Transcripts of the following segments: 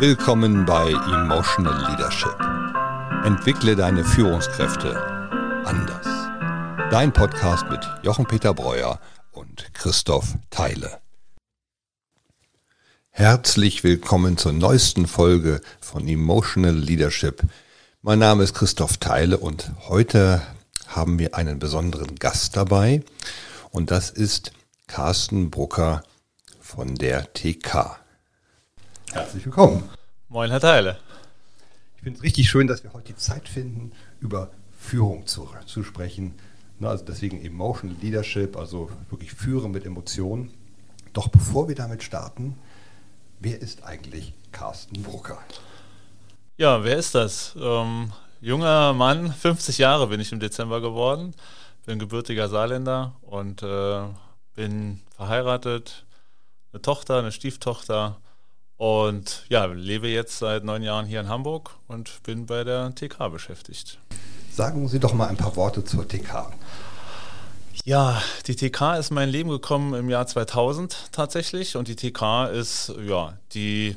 Willkommen bei Emotional Leadership. Entwickle deine Führungskräfte anders. Dein Podcast mit Jochen-Peter Breuer und Christoph Theile. Herzlich willkommen zur neuesten Folge von Emotional Leadership. Mein Name ist Christoph Theile und heute haben wir einen besonderen Gast dabei und das ist Carsten Brucker von der TK. Herzlich willkommen. Moin, Herr Teile. Ich finde es richtig schön, dass wir heute die Zeit finden, über Führung zu, zu sprechen. Also deswegen Emotional Leadership, also wirklich Führen mit Emotionen. Doch bevor wir damit starten, wer ist eigentlich Carsten Brucker? Ja, wer ist das? Ähm, junger Mann, 50 Jahre bin ich im Dezember geworden, bin gebürtiger Saarländer und äh, bin verheiratet, eine Tochter, eine Stieftochter und ja, lebe jetzt seit neun Jahren hier in Hamburg und bin bei der TK beschäftigt. Sagen Sie doch mal ein paar Worte zur TK. Ja, die TK ist in mein Leben gekommen im Jahr 2000 tatsächlich und die TK ist ja die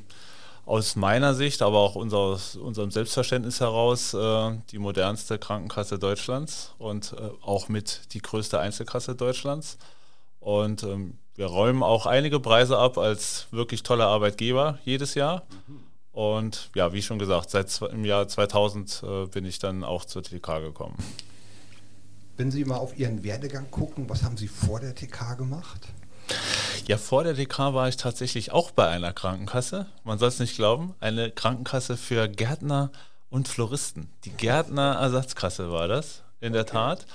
aus meiner Sicht, aber auch unser, aus unserem Selbstverständnis heraus äh, die modernste Krankenkasse Deutschlands und äh, auch mit die größte Einzelkasse Deutschlands. Und ähm, wir räumen auch einige Preise ab als wirklich toller Arbeitgeber jedes Jahr. Und ja, wie schon gesagt, seit im Jahr 2000 äh, bin ich dann auch zur TK gekommen. Wenn Sie mal auf Ihren Werdegang gucken, was haben Sie vor der TK gemacht? Ja, vor der TK war ich tatsächlich auch bei einer Krankenkasse. Man soll es nicht glauben. Eine Krankenkasse für Gärtner und Floristen. Die Gärtner-Ersatzkasse war das, in der Tat.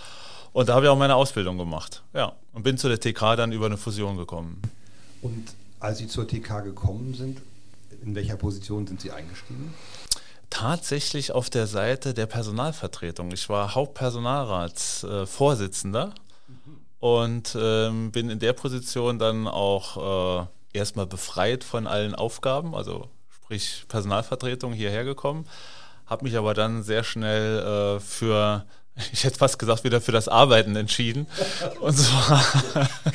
Und da habe ich auch meine Ausbildung gemacht. Ja. Und bin zu der TK dann über eine Fusion gekommen. Und als Sie zur TK gekommen sind, in welcher Position sind Sie eingestiegen? Tatsächlich auf der Seite der Personalvertretung. Ich war Hauptpersonalratsvorsitzender mhm. und ähm, bin in der Position dann auch äh, erstmal befreit von allen Aufgaben, also sprich Personalvertretung hierher gekommen, habe mich aber dann sehr schnell äh, für ich hätte fast gesagt, wieder für das Arbeiten entschieden. Und zwar.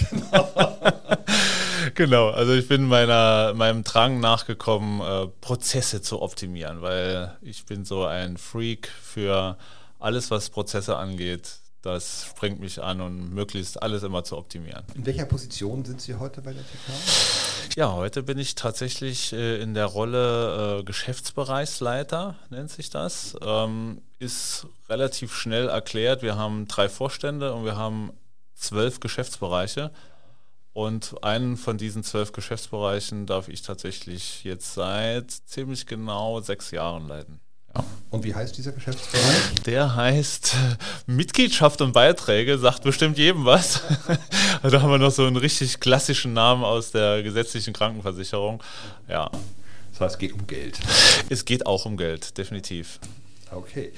genau. genau, also ich bin meiner, meinem Drang nachgekommen, äh, Prozesse zu optimieren, weil ich bin so ein Freak für alles, was Prozesse angeht. Das springt mich an und möglichst alles immer zu optimieren. In welcher Position sind Sie heute bei der TK? Ja, heute bin ich tatsächlich äh, in der Rolle äh, Geschäftsbereichsleiter, nennt sich das. Ähm, ist relativ schnell erklärt. Wir haben drei Vorstände und wir haben zwölf Geschäftsbereiche. Und einen von diesen zwölf Geschäftsbereichen darf ich tatsächlich jetzt seit ziemlich genau sechs Jahren leiten. Ja. Und wie heißt dieser Geschäftsbereich? Der heißt Mitgliedschaft und Beiträge, sagt bestimmt jedem was. da haben wir noch so einen richtig klassischen Namen aus der gesetzlichen Krankenversicherung. Ja. Das heißt, es geht um Geld. Es geht auch um Geld, definitiv. Okay.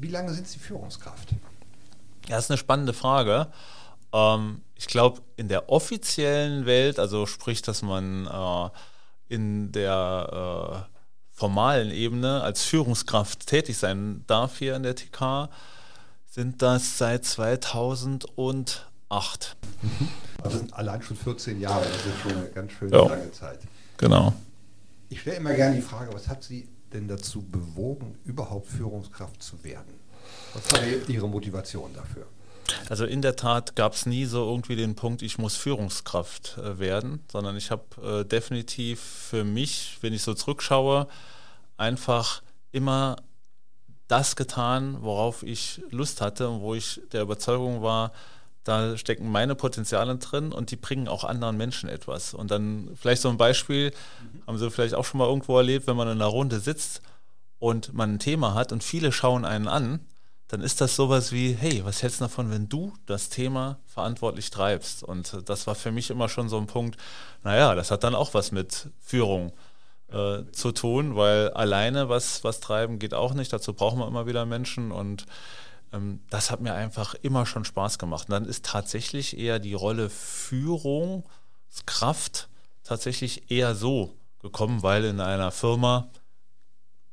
Wie lange sind Sie Führungskraft? Ja, das ist eine spannende Frage. Ähm, ich glaube, in der offiziellen Welt, also sprich, dass man äh, in der äh, formalen Ebene als Führungskraft tätig sein darf hier in der TK, sind das seit 2008. Mhm. Also sind allein schon 14 Jahre, das ist schon eine ganz schön ja. lange Zeit. Genau. Ich stelle immer gerne die Frage, was hat Sie denn dazu bewogen, überhaupt Führungskraft zu werden? Was war Ihre Motivation dafür? Also in der Tat gab es nie so irgendwie den Punkt, ich muss Führungskraft äh, werden, sondern ich habe äh, definitiv für mich, wenn ich so zurückschaue, einfach immer das getan, worauf ich Lust hatte und wo ich der Überzeugung war, da stecken meine Potenziale drin und die bringen auch anderen Menschen etwas. Und dann vielleicht so ein Beispiel, mhm. haben Sie vielleicht auch schon mal irgendwo erlebt, wenn man in einer Runde sitzt und man ein Thema hat und viele schauen einen an, dann ist das sowas wie, hey, was hältst du davon, wenn du das Thema verantwortlich treibst? Und das war für mich immer schon so ein Punkt, naja, das hat dann auch was mit Führung äh, zu tun, weil alleine was, was treiben geht auch nicht. Dazu brauchen wir immer wieder Menschen und ähm, das hat mir einfach immer schon Spaß gemacht. Und dann ist tatsächlich eher die Rolle Führungskraft tatsächlich eher so gekommen, weil in einer Firma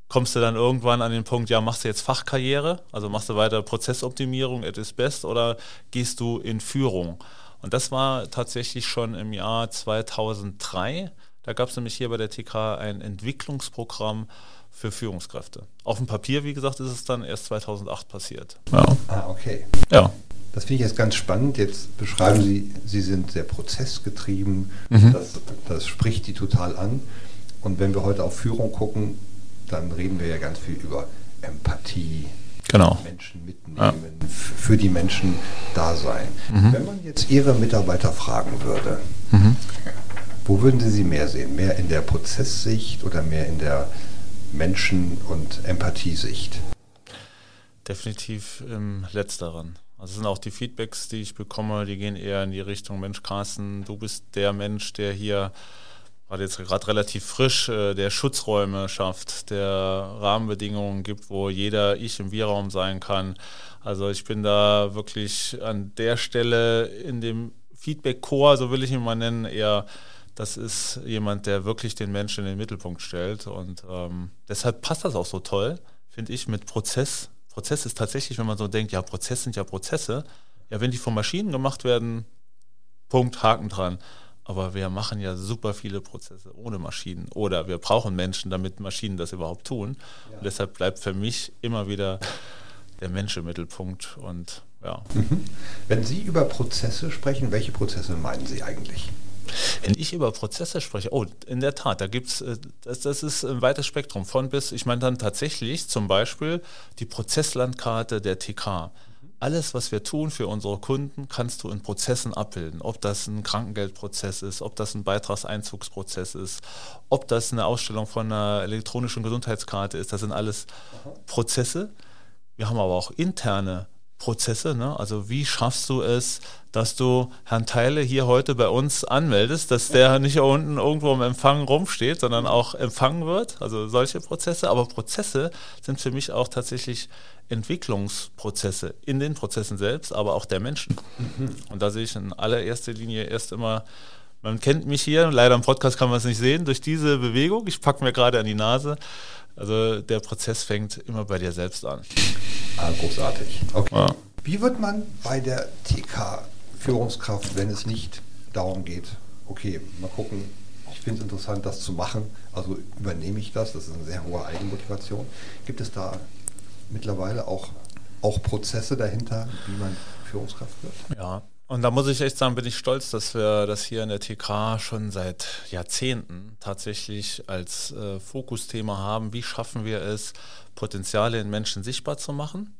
kommst du dann irgendwann an den Punkt, ja, machst du jetzt Fachkarriere, also machst du weiter Prozessoptimierung, it is best, oder gehst du in Führung? Und das war tatsächlich schon im Jahr 2003. Da gab es nämlich hier bei der TK ein Entwicklungsprogramm für Führungskräfte. Auf dem Papier, wie gesagt, ist es dann erst 2008 passiert. Ja. Ah, okay. Ja. Das finde ich jetzt ganz spannend. Jetzt beschreiben Sie, Sie sind sehr prozessgetrieben. Mhm. Das, das spricht die total an. Und wenn wir heute auf Führung gucken, dann reden wir ja ganz viel über Empathie, genau. Menschen mitnehmen, ja. für die Menschen da sein. Mhm. Wenn man jetzt Ihre Mitarbeiter fragen würde, mhm. wo würden Sie sie mehr sehen? Mehr in der Prozesssicht oder mehr in der Menschen- und Empathiesicht? Definitiv im Letzteren. Also sind auch die Feedbacks, die ich bekomme, die gehen eher in die Richtung, Mensch Carsten, du bist der Mensch, der hier gerade jetzt gerade relativ frisch, äh, der Schutzräume schafft, der Rahmenbedingungen gibt, wo jeder Ich im Wir-Raum sein kann. Also ich bin da wirklich an der Stelle in dem Feedback-Core, so will ich ihn mal nennen, eher das ist jemand, der wirklich den Menschen in den Mittelpunkt stellt. Und ähm, deshalb passt das auch so toll, finde ich, mit Prozess. Prozess ist tatsächlich, wenn man so denkt, ja, Prozesse sind ja Prozesse. Ja, wenn die von Maschinen gemacht werden, Punkt, Haken dran. Aber wir machen ja super viele Prozesse ohne Maschinen oder wir brauchen Menschen, damit Maschinen das überhaupt tun. Ja. Und deshalb bleibt für mich immer wieder der Mensch im Mittelpunkt. Und ja. Mhm. Wenn Sie über Prozesse sprechen, welche Prozesse meinen Sie eigentlich? Wenn ich über Prozesse spreche, oh, in der Tat, da gibt es, äh, das, das ist ein weites Spektrum von bis, ich meine dann tatsächlich zum Beispiel die Prozesslandkarte der TK alles, was wir tun für unsere Kunden, kannst du in Prozessen abbilden. Ob das ein Krankengeldprozess ist, ob das ein Beitragseinzugsprozess ist, ob das eine Ausstellung von einer elektronischen Gesundheitskarte ist. Das sind alles Prozesse. Wir haben aber auch interne Prozesse. Ne? Also wie schaffst du es, dass du Herrn Teile hier heute bei uns anmeldest, dass der nicht unten irgendwo im Empfang rumsteht, sondern auch empfangen wird. Also solche Prozesse. Aber Prozesse sind für mich auch tatsächlich Entwicklungsprozesse in den Prozessen selbst, aber auch der Menschen. Mhm. Und da sehe ich in allererster Linie erst immer, man kennt mich hier, leider im Podcast kann man es nicht sehen, durch diese Bewegung. Ich packe mir gerade an die Nase. Also der Prozess fängt immer bei dir selbst an. Ah, großartig. Okay. Ja. Wie wird man bei der TK Führungskraft, wenn es nicht darum geht, okay, mal gucken, ich finde es interessant, das zu machen, also übernehme ich das, das ist eine sehr hohe Eigenmotivation. Gibt es da mittlerweile auch, auch Prozesse dahinter, wie man Führungskraft wird? Ja, und da muss ich echt sagen, bin ich stolz, dass wir das hier in der TK schon seit Jahrzehnten tatsächlich als äh, Fokusthema haben. Wie schaffen wir es, Potenziale in Menschen sichtbar zu machen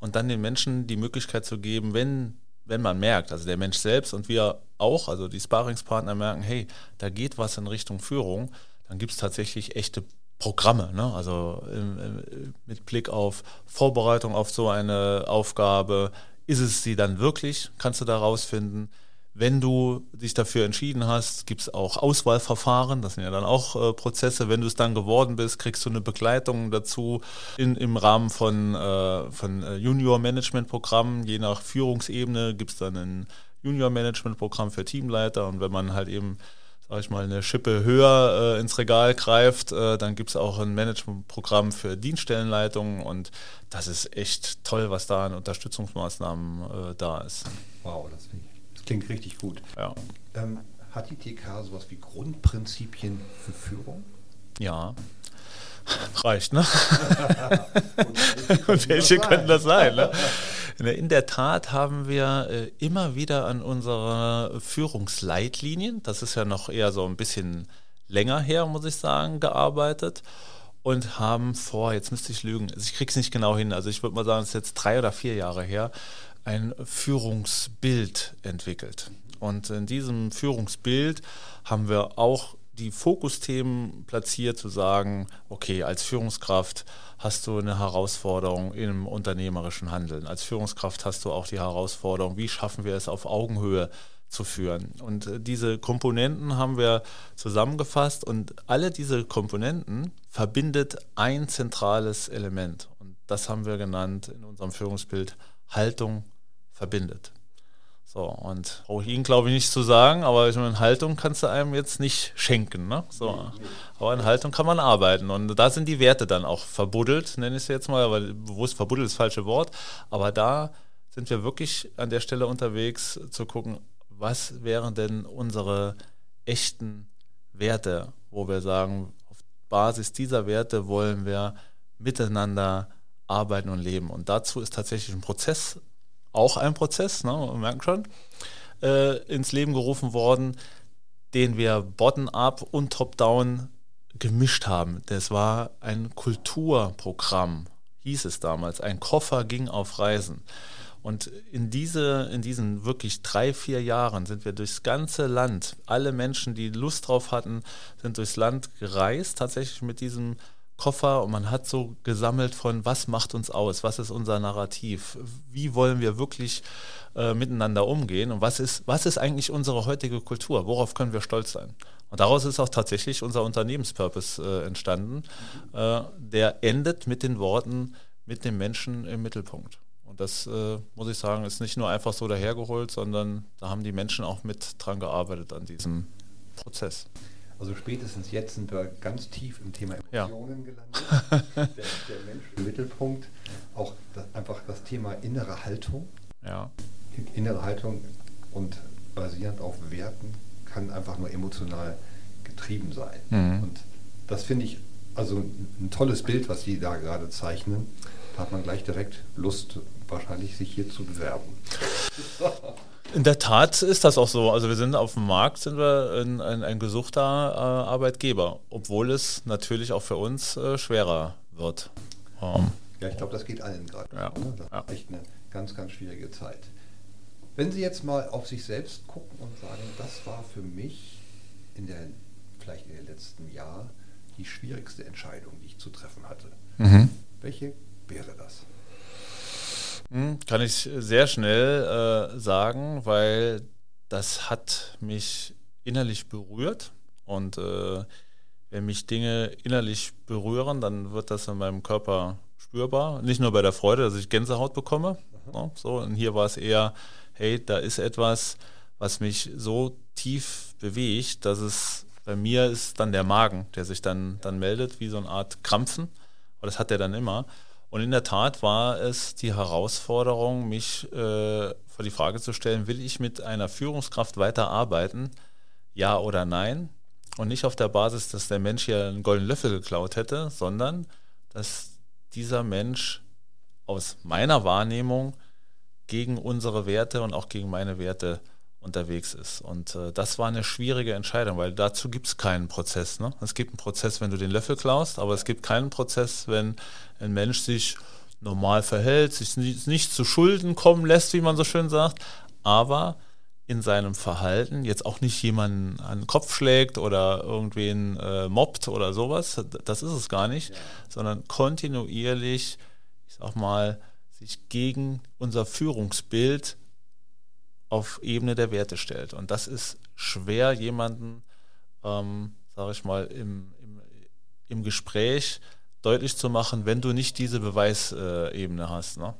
und dann den Menschen die Möglichkeit zu geben, wenn, wenn man merkt, also der Mensch selbst und wir auch, also die Sparingspartner merken, hey, da geht was in Richtung Führung, dann gibt es tatsächlich echte Programme, ne? also im, im, mit Blick auf Vorbereitung auf so eine Aufgabe. Ist es sie dann wirklich? Kannst du da rausfinden? Wenn du dich dafür entschieden hast, gibt es auch Auswahlverfahren, das sind ja dann auch äh, Prozesse. Wenn du es dann geworden bist, kriegst du eine Begleitung dazu in, im Rahmen von, äh, von äh, Junior-Management-Programmen. Je nach Führungsebene gibt es dann ein Junior-Management-Programm für Teamleiter und wenn man halt eben sag ich mal, eine Schippe höher äh, ins Regal greift, äh, dann gibt es auch ein Managementprogramm für Dienststellenleitungen und das ist echt toll, was da an Unterstützungsmaßnahmen äh, da ist. Wow, das, das, klingt richtig gut. Ja. Ähm, hat die TK sowas wie Grundprinzipien für Führung? Ja. Reicht, ne? und welche können das sein? Ne? In der Tat haben wir äh, immer wieder an unserer Führungsleitlinien, das ist ja noch eher so ein bisschen länger her, muss ich sagen, gearbeitet und haben vor, jetzt müsste ich lügen, also ich kriege es nicht genau hin, also ich würde mal sagen, es ist jetzt drei oder vier Jahre her, ein Führungsbild entwickelt. Und in diesem Führungsbild haben wir auch die Fokusthemen platziert, zu sagen, okay, als Führungskraft hast du eine Herausforderung im unternehmerischen Handeln. Als Führungskraft hast du auch die Herausforderung, wie schaffen wir es auf Augenhöhe zu führen. Und äh, diese Komponenten haben wir zusammengefasst und alle diese Komponenten verbindet ein zentrales Element. Und das haben wir genannt in unserem Führungsbild Haltung verbindet. So, und brauche ich Ihnen, glaube ich, nicht zu sagen, aber ich meine, Haltung kannst du einem jetzt nicht schenken. Ne? So. Aber in Haltung kann man arbeiten. Und da sind die Werte dann auch verbuddelt, nenne ich es jetzt mal, weil bewusst verbuddelt ist das falsche Wort. Aber da sind wir wirklich an der Stelle unterwegs, zu gucken, was wären denn unsere echten Werte, wo wir sagen, auf Basis dieser Werte wollen wir miteinander arbeiten und leben. Und dazu ist tatsächlich ein Prozess, auch ein Prozess, ne, wir merken schon, äh, ins Leben gerufen worden, den wir bottom-up und top-down gemischt haben. Das war ein Kulturprogramm, hieß es damals. Ein Koffer ging auf Reisen. Und in, diese, in diesen wirklich drei, vier Jahren sind wir durchs ganze Land, alle Menschen, die Lust drauf hatten, sind durchs Land gereist, tatsächlich mit diesem Koffer und man hat so gesammelt von, was macht uns aus, was ist unser Narrativ, wie wollen wir wirklich äh, miteinander umgehen und was ist, was ist eigentlich unsere heutige Kultur, worauf können wir stolz sein. Und daraus ist auch tatsächlich unser Unternehmenspurpose äh, entstanden, äh, der endet mit den Worten, mit dem Menschen im Mittelpunkt. Und das, äh, muss ich sagen, ist nicht nur einfach so dahergeholt, sondern da haben die Menschen auch mit dran gearbeitet an diesem Prozess. Also spätestens jetzt sind wir ganz tief im Thema Emotionen ja. gelandet. der, der, Mensch im Mittelpunkt. Auch das, einfach das Thema innere Haltung. Ja. Innere Haltung und basierend auf Werten kann einfach nur emotional getrieben sein. Mhm. Und das finde ich also ein tolles Bild, was Sie da gerade zeichnen. Da hat man gleich direkt Lust, wahrscheinlich sich hier zu bewerben. In der Tat ist das auch so. Also wir sind auf dem Markt, sind wir ein, ein, ein gesuchter äh, Arbeitgeber, obwohl es natürlich auch für uns äh, schwerer wird. Ähm, ja, ich glaube, das geht allen gerade. Ja, ne? Das ja. ist echt eine ganz, ganz schwierige Zeit. Wenn Sie jetzt mal auf sich selbst gucken und sagen, das war für mich in der, vielleicht in den letzten Jahr die schwierigste Entscheidung, die ich zu treffen hatte. Mhm. Welche wäre das? Hm, kann ich sehr schnell äh, sagen, weil das hat mich innerlich berührt und äh, wenn mich Dinge innerlich berühren, dann wird das in meinem Körper spürbar. Nicht nur bei der Freude, dass ich Gänsehaut bekomme. Ja, ne, so, und hier war es eher, hey, da ist etwas, was mich so tief bewegt, dass es bei mir ist dann der Magen, der sich dann, dann meldet, wie so eine Art Krampfen. Aber das hat er dann immer. Und in der Tat war es die Herausforderung, mich äh, vor die Frage zu stellen, will ich mit einer Führungskraft weiterarbeiten? Ja oder nein? Und nicht auf der Basis, dass der Mensch hier einen goldenen Löffel geklaut hätte, sondern dass dieser Mensch aus meiner Wahrnehmung gegen unsere Werte und auch gegen meine Werte unterwegs ist. Und äh, das war eine schwierige Entscheidung, weil dazu gibt es keinen Prozess. Ne? Es gibt einen Prozess, wenn du den Löffel klaust, aber es gibt keinen Prozess, wenn ein Mensch sich normal verhält, sich nicht, nicht zu Schulden kommen lässt, wie man so schön sagt, aber in seinem Verhalten jetzt auch nicht jemanden an den Kopf schlägt oder irgendwen äh, mobbt oder sowas, das ist es gar nicht, ja. sondern kontinuierlich, ich sag mal, sich gegen unser Führungsbild auf Ebene der Werte stellt. Und das ist schwer, jemanden, ähm, sage ich mal, im, im, im, Gespräch deutlich zu machen, wenn du nicht diese Beweisebene hast. Ne?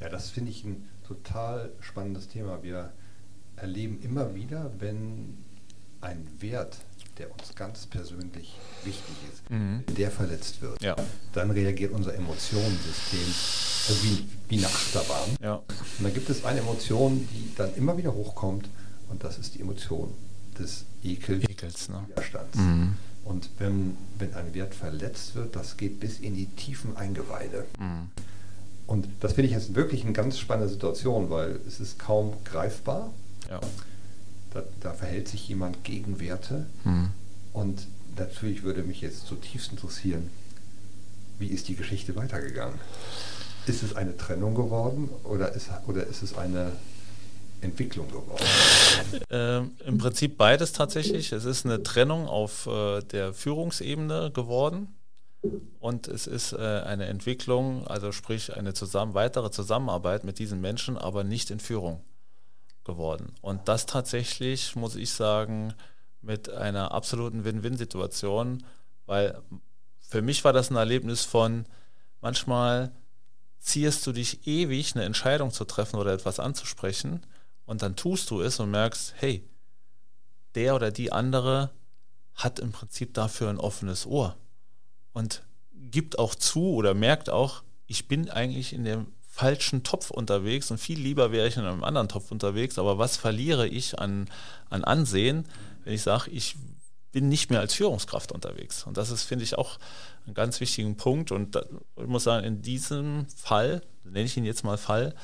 Ja, das finde ich ein total spannendes Thema. Wir erleben immer wieder, wenn ein Wert der uns ganz persönlich wichtig ist, mhm. der verletzt wird, ja. dann reagiert unser Emotionensystem also wie, wie eine Achterbahn. Ja. Und dann gibt es eine Emotion, die dann immer wieder hochkommt und das ist die Emotion des Ekels, Ekels ne? Widerstands. Mhm. Und wenn, wenn ein Wert verletzt wird, das geht bis in die tiefen Eingeweide. Mhm. Und das finde ich jetzt wirklich eine ganz spannende Situation, weil es ist kaum greifbar. Ja. Da, da verhält sich jemand gegen Werte. Mhm. Und natürlich würde mich jetzt zutiefst interessieren, wie ist die Geschichte weitergegangen? Ist es eine Trennung geworden oder ist, oder ist es eine Entwicklung geworden? Ähm, Im Prinzip beides tatsächlich. Es ist eine Trennung auf äh, der Führungsebene geworden und es ist äh, eine Entwicklung, also sprich eine zusammen, weitere Zusammenarbeit mit diesen Menschen, aber nicht in Führung geworden. Und das tatsächlich, muss ich sagen, mit einer absoluten Win-Win-Situation, weil für mich war das ein Erlebnis von, manchmal ziehst du dich ewig, eine Entscheidung zu treffen oder etwas anzusprechen und dann tust du es und merkst, hey, der oder die andere hat im Prinzip dafür ein offenes Ohr und gibt auch zu oder merkt auch, ich bin eigentlich in dem falschen Topf unterwegs und viel lieber wäre ich in einem anderen Topf unterwegs. Aber was verliere ich an, an Ansehen, wenn ich sage, ich bin nicht mehr als Führungskraft unterwegs. Und das ist, finde ich, auch einen ganz wichtigen Punkt. Und da, ich muss sagen, in diesem Fall, nenne ich ihn jetzt mal Fall,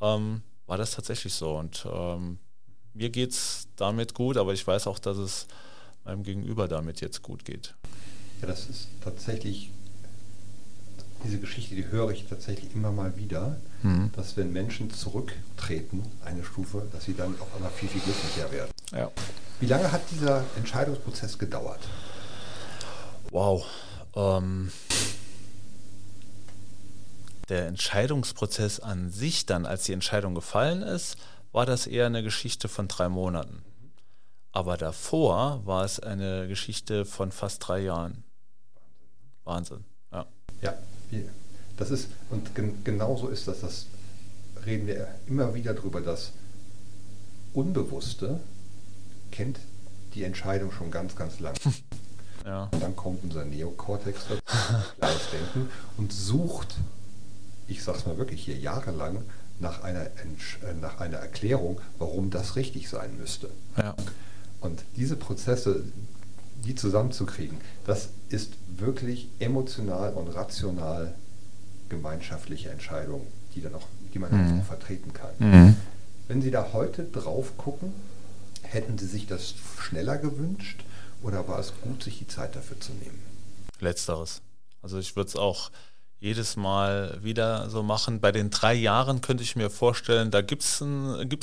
ähm, war das tatsächlich so. Und ähm, mir geht es damit gut, aber ich weiß auch, dass es meinem Gegenüber damit jetzt gut geht. Ja, das ist tatsächlich, diese Geschichte, die höre ich tatsächlich immer mal wieder, mhm. dass wenn Menschen zurücktreten, eine Stufe, dass sie dann auf einmal viel, viel glücklicher werden. Ja. Wie lange hat dieser Entscheidungsprozess gedauert? Wow. Ähm, der Entscheidungsprozess an sich dann, als die Entscheidung gefallen ist, war das eher eine Geschichte von drei Monaten. Aber davor war es eine Geschichte von fast drei Jahren. Wahnsinn, ja. Ja, das ist, und gen, genauso ist das, das reden wir immer wieder darüber, das Unbewusste kennt die Entscheidung schon ganz, ganz lang. Ja. Und dann kommt unser Neokortex dazu, klares Denken, und sucht, ich sag's mal wirklich hier jahrelang, nach einer, äh, nach einer Erklärung, warum das richtig sein müsste. Ja. Und diese Prozesse, die zusammenzukriegen, das ist wirklich emotional und rational gemeinschaftliche Entscheidung, die dann auch, die man mhm. auch vertreten kann. Mhm. Wenn Sie da heute drauf gucken, hätten Sie sich das schneller gewünscht oder war es gut, sich die Zeit dafür zu nehmen? Letzteres. Also ich würde es auch jedes Mal wieder so machen. Bei den drei Jahren könnte ich mir vorstellen, da gibt es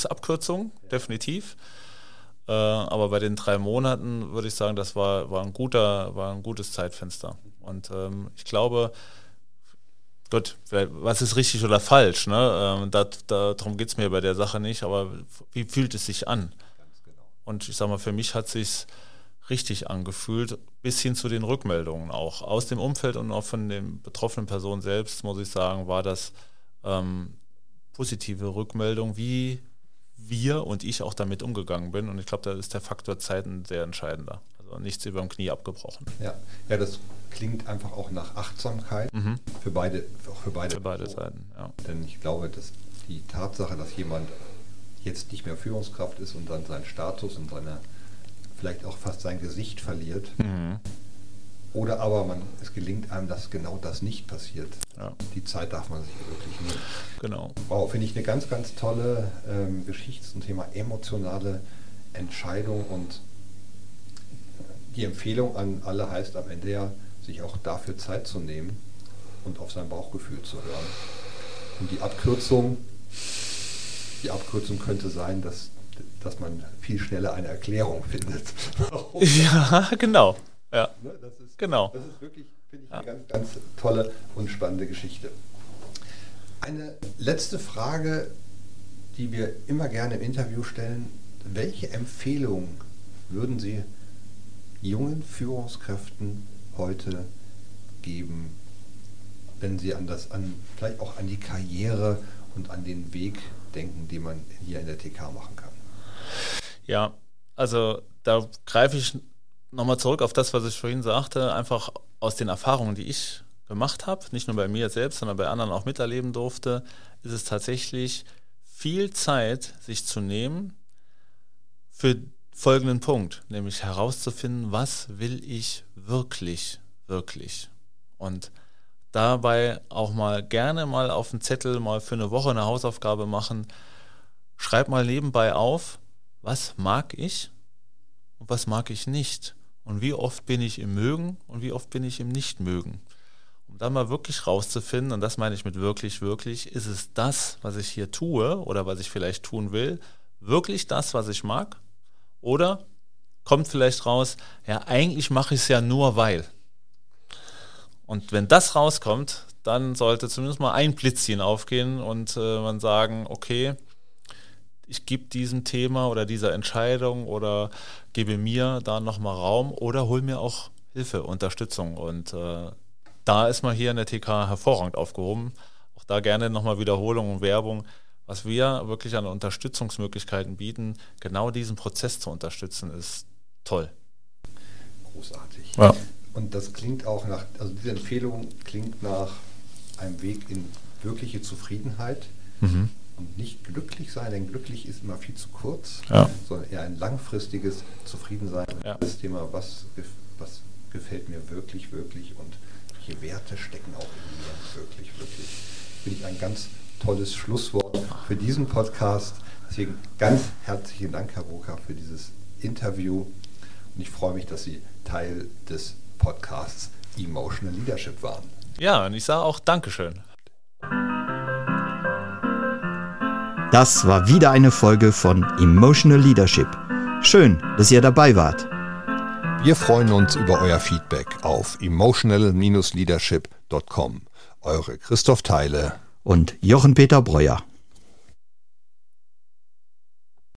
Abkürzungen, ja. definitiv. Äh, aber bei den drei Monaten würde ich sagen, das war, war, ein, guter, war ein gutes Zeitfenster. Und ähm, ich glaube, Gott, was ist richtig oder falsch? Ne? Ähm, da, da, darum geht es mir bei der Sache nicht, aber wie fühlt es sich an? Und ich sage mal, für mich hat es sich richtig angefühlt, bis hin zu den Rückmeldungen auch. Aus dem Umfeld und auch von den betroffenen Personen selbst, muss ich sagen, war das ähm, positive Rückmeldung, wie wir und ich auch damit umgegangen bin. Und ich glaube, da ist der Faktor Zeit ein sehr entscheidender. Also nichts über dem Knie abgebrochen. Ja, ja das klingt einfach auch nach Achtsamkeit mhm. für beide, für beide, für beide Seiten. Ja. Denn ich glaube, dass die Tatsache, dass jemand jetzt nicht mehr Führungskraft ist und dann seinen Status und seine vielleicht auch fast sein Gesicht verliert. Mhm. Oder aber man, es gelingt einem, dass genau das nicht passiert. Ja. Die Zeit darf man sich wirklich nehmen. Genau. Wow, finde ich eine ganz, ganz tolle ähm, Geschichte zum Thema emotionale Entscheidung und die Empfehlung an alle heißt am Ende ja, sich auch dafür Zeit zu nehmen und auf sein Bauchgefühl zu hören. Und die Abkürzung, die Abkürzung könnte sein, dass dass man viel schneller eine Erklärung findet. ja, genau. Ja. Ne, das ist, genau. Das ist wirklich, finde ich, eine ganz, ganz tolle und spannende Geschichte. Eine letzte Frage, die wir immer gerne im Interview stellen. Welche Empfehlung würden Sie jungen Führungskräften heute geben, wenn Sie an das, an, vielleicht auch an die Karriere und an den Weg denken, den man hier in der TK machen kann? Ja, also da greife ich nochmal zurück auf das, was ich vorhin sagte, einfach aus den Erfahrungen, die ich gemacht habe, nicht nur bei mir selbst, sondern bei anderen auch miterleben durfte, ist es tatsächlich viel Zeit, sich zu nehmen für folgenden Punkt, nämlich herauszufinden, was will ich wirklich, wirklich. Und dabei auch mal gerne mal auf den Zettel mal für eine Woche eine Hausaufgabe machen. Schreib mal nebenbei auf, was mag ich und was mag ich nicht. Und wie oft bin ich im Mögen und wie oft bin ich im Nicht-Mögen. Um dann mal wirklich rauszufinden, und das meine ich mit wirklich, wirklich, ist es das, was ich hier tue oder was ich vielleicht tun will, wirklich das, was ich mag? Oder kommt vielleicht raus, ja, eigentlich mache ich es ja nur weil. Und wenn das rauskommt, dann sollte zumindest mal ein Blitzchen aufgehen und äh, man sagen, okay, ich gebe diesem Thema oder dieser Entscheidung oder gebe mir da nochmal Raum oder hol mir auch Hilfe, Unterstützung. Und äh, da ist man hier in der TK hervorragend aufgehoben. Auch da gerne nochmal Wiederholung und Werbung. Was wir wirklich an Unterstützungsmöglichkeiten bieten, genau diesen Prozess zu unterstützen, ist toll. Großartig. Ja. Und das klingt auch nach, also diese Empfehlung klingt nach einem Weg in wirkliche Zufriedenheit. Mhm und nicht glücklich sein, denn glücklich ist immer viel zu kurz, Ja. sondern eher ein langfristiges Zufriedensein. Ja. Das Thema, was, was gefällt mir wirklich, wirklich und welche Werte stecken auch in mir wirklich, wirklich. Finde ich ein ganz tolles Schlusswort für diesen Podcast. Deswegen ganz herzlichen Dank, Herr Roka, für dieses Interview. Und ich freue mich, dass Sie Teil des Podcasts Emotional Leadership waren. Ja, und ich sage auch Dankeschön. Das war wieder eine Folge von Emotional Leadership. Schön, dass ihr dabei wart. Wir freuen uns über euer Feedback auf emotional-leadership.com. Eure Christoph Theile. Und Jochen Peter Breuer.